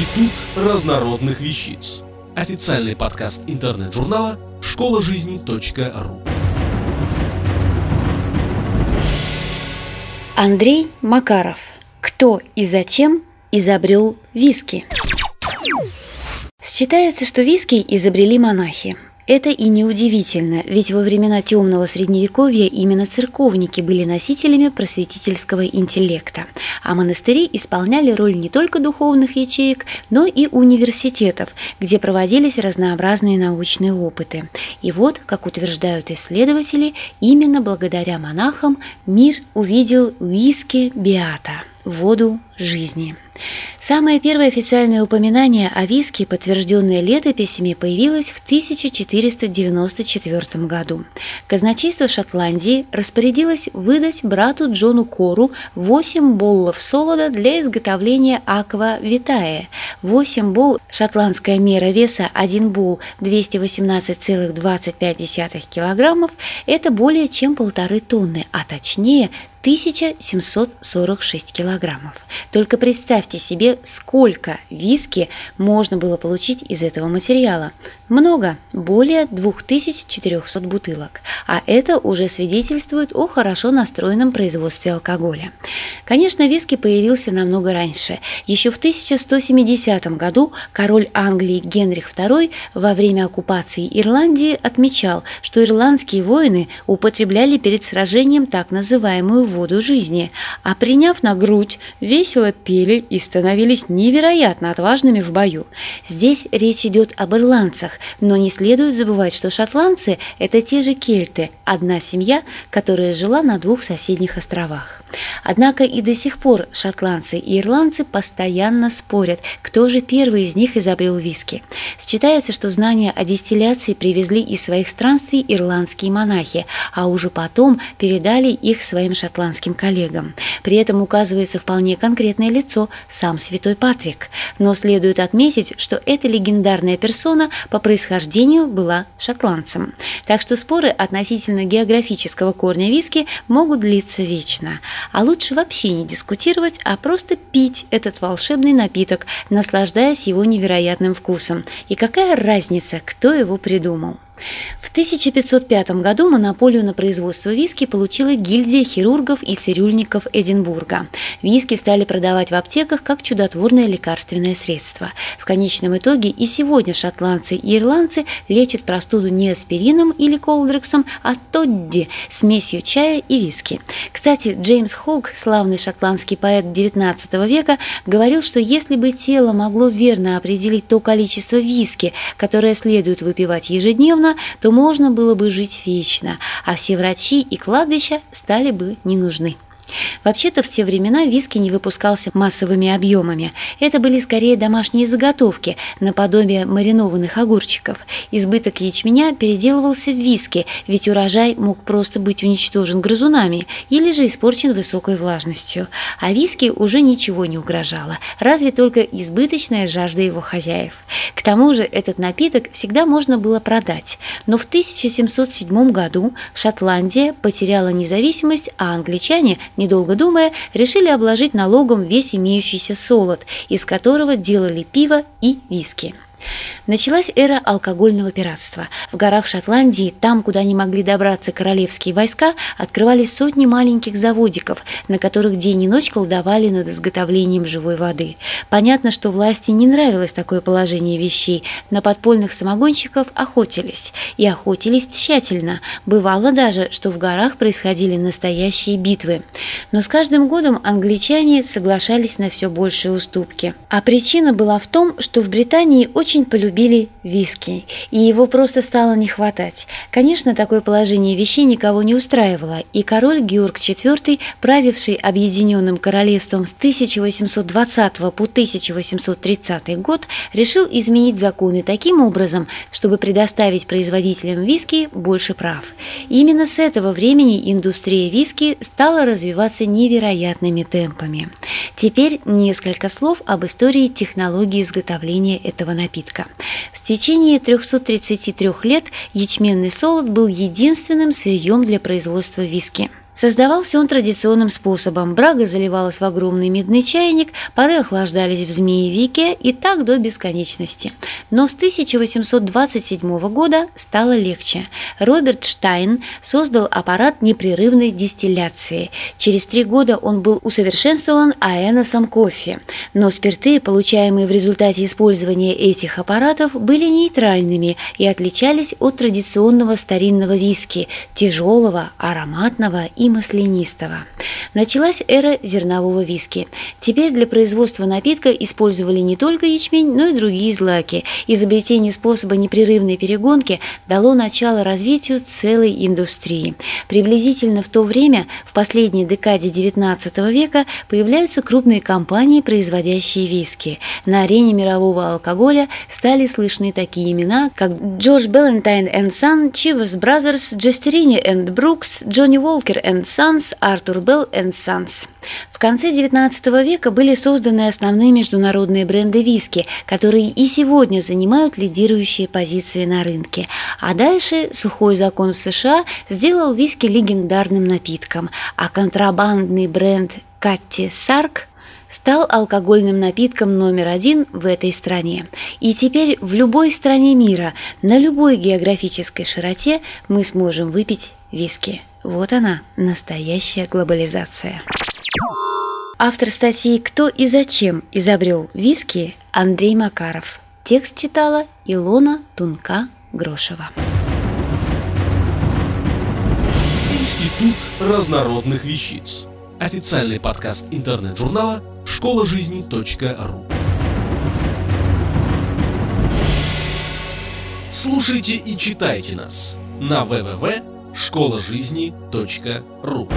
Институт разнородных вещиц. Официальный подкаст интернет-журнала школа жизни.ру. Андрей Макаров. Кто и зачем изобрел виски? Считается, что виски изобрели монахи. Это и неудивительно, ведь во времена темного средневековья именно церковники были носителями просветительского интеллекта, а монастыри исполняли роль не только духовных ячеек, но и университетов, где проводились разнообразные научные опыты. И вот, как утверждают исследователи, именно благодаря монахам мир увидел виски Биата – воду жизни. Самое первое официальное упоминание о виске, подтвержденное летописями, появилось в 1494 году. Казначейство Шотландии распорядилось выдать брату Джону Кору 8 боллов солода для изготовления аква витая. 8 болл – шотландская мера веса 1 болл 218,25 килограммов – это более чем полторы тонны, а точнее 1746 килограммов. Только представьте себе, сколько виски можно было получить из этого материала. Много, более 2400 бутылок, а это уже свидетельствует о хорошо настроенном производстве алкоголя. Конечно, виски появился намного раньше. Еще в 1170 году король Англии Генрих II во время оккупации Ирландии отмечал, что ирландские воины употребляли перед сражением так называемую воду жизни, а приняв на грудь, весело пели и становились невероятно отважными в бою. Здесь речь идет об ирландцах, но не следует забывать, что шотландцы – это те же кельты, одна семья, которая жила на двух соседних островах. Однако и до сих пор шотландцы и ирландцы постоянно спорят, кто же первый из них изобрел виски. Считается, что знания о дистилляции привезли из своих странствий ирландские монахи, а уже потом передали их своим шотландским коллегам. При этом указывается вполне конкретное лицо – сам святой Патрик. Но следует отметить, что эта легендарная персона по происхождению была шотландцем. Так что споры относительно географического корня виски могут длиться вечно. А лучше вообще не дискутировать, а просто пить этот волшебный напиток, наслаждаясь его невероятным вкусом. И какая разница, кто его придумал? В 1505 году монополию на производство виски получила гильдия хирургов и цирюльников Эдинбурга. Виски стали продавать в аптеках как чудотворное лекарственное средство. В конечном итоге и сегодня шотландцы и ирландцы лечат простуду не аспирином или колдрексом, а тодди – смесью чая и виски. Кстати, Джеймс Хоук, славный шотландский поэт XIX века, говорил, что если бы тело могло верно определить то количество виски, которое следует выпивать ежедневно, то можно было бы жить вечно, а все врачи и кладбища стали бы не нужны. Вообще-то в те времена виски не выпускался массовыми объемами. Это были скорее домашние заготовки, наподобие маринованных огурчиков. Избыток ячменя переделывался в виски, ведь урожай мог просто быть уничтожен грызунами или же испорчен высокой влажностью. А виски уже ничего не угрожало, разве только избыточная жажда его хозяев. К тому же этот напиток всегда можно было продать. Но в 1707 году Шотландия потеряла независимость, а англичане – недолго думая, решили обложить налогом весь имеющийся солод, из которого делали пиво и виски. Началась эра алкогольного пиратства. В горах Шотландии, там, куда не могли добраться королевские войска, открывались сотни маленьких заводиков, на которых день и ночь колдовали над изготовлением живой воды. Понятно, что власти не нравилось такое положение вещей. На подпольных самогонщиков охотились. И охотились тщательно. Бывало даже, что в горах происходили настоящие битвы. Но с каждым годом англичане соглашались на все большие уступки. А причина была в том, что в Британии очень очень полюбили виски, и его просто стало не хватать. Конечно, такое положение вещей никого не устраивало, и король Георг IV, правивший Объединенным Королевством с 1820 по 1830 год, решил изменить законы таким образом, чтобы предоставить производителям виски больше прав. Именно с этого времени индустрия виски стала развиваться невероятными темпами. Теперь несколько слов об истории технологии изготовления этого напитка напитка. В течение 333 лет ячменный солод был единственным сырьем для производства виски. Создавался он традиционным способом. Брага заливалась в огромный медный чайник, пары охлаждались в змеевике и так до бесконечности. Но с 1827 года стало легче. Роберт Штайн создал аппарат непрерывной дистилляции. Через три года он был усовершенствован аэносом кофе. Но спирты, получаемые в результате использования этих аппаратов, были нейтральными и отличались от традиционного старинного виски – тяжелого, ароматного и маслянистого. Началась эра зернового виски. Теперь для производства напитка использовали не только ячмень, но и другие злаки. Изобретение способа непрерывной перегонки дало начало развитию целой индустрии. Приблизительно в то время, в последней декаде XIX века, появляются крупные компании, производящие виски. На арене мирового алкоголя стали слышны такие имена, как Джордж Балентайн Сон, Chivas Brothers, Джестерини Брукс, Джонни Уолкер Sons, Артур Белл Sons. В конце XIX века были созданы основные международные бренды виски, которые и сегодня занимают лидирующие позиции на рынке. А дальше сухой закон в США сделал виски легендарным напитком, а контрабандный бренд Катти Сарк стал алкогольным напитком номер один в этой стране. И теперь в любой стране мира, на любой географической широте мы сможем выпить виски. Вот она, настоящая глобализация. Автор статьи «Кто и зачем изобрел виски» Андрей Макаров. Текст читала Илона Тунка-Грошева. Институт разнородных вещиц. Официальный подкаст интернет-журнала школа жизни .ру. Слушайте и читайте нас на www.школажизни.ру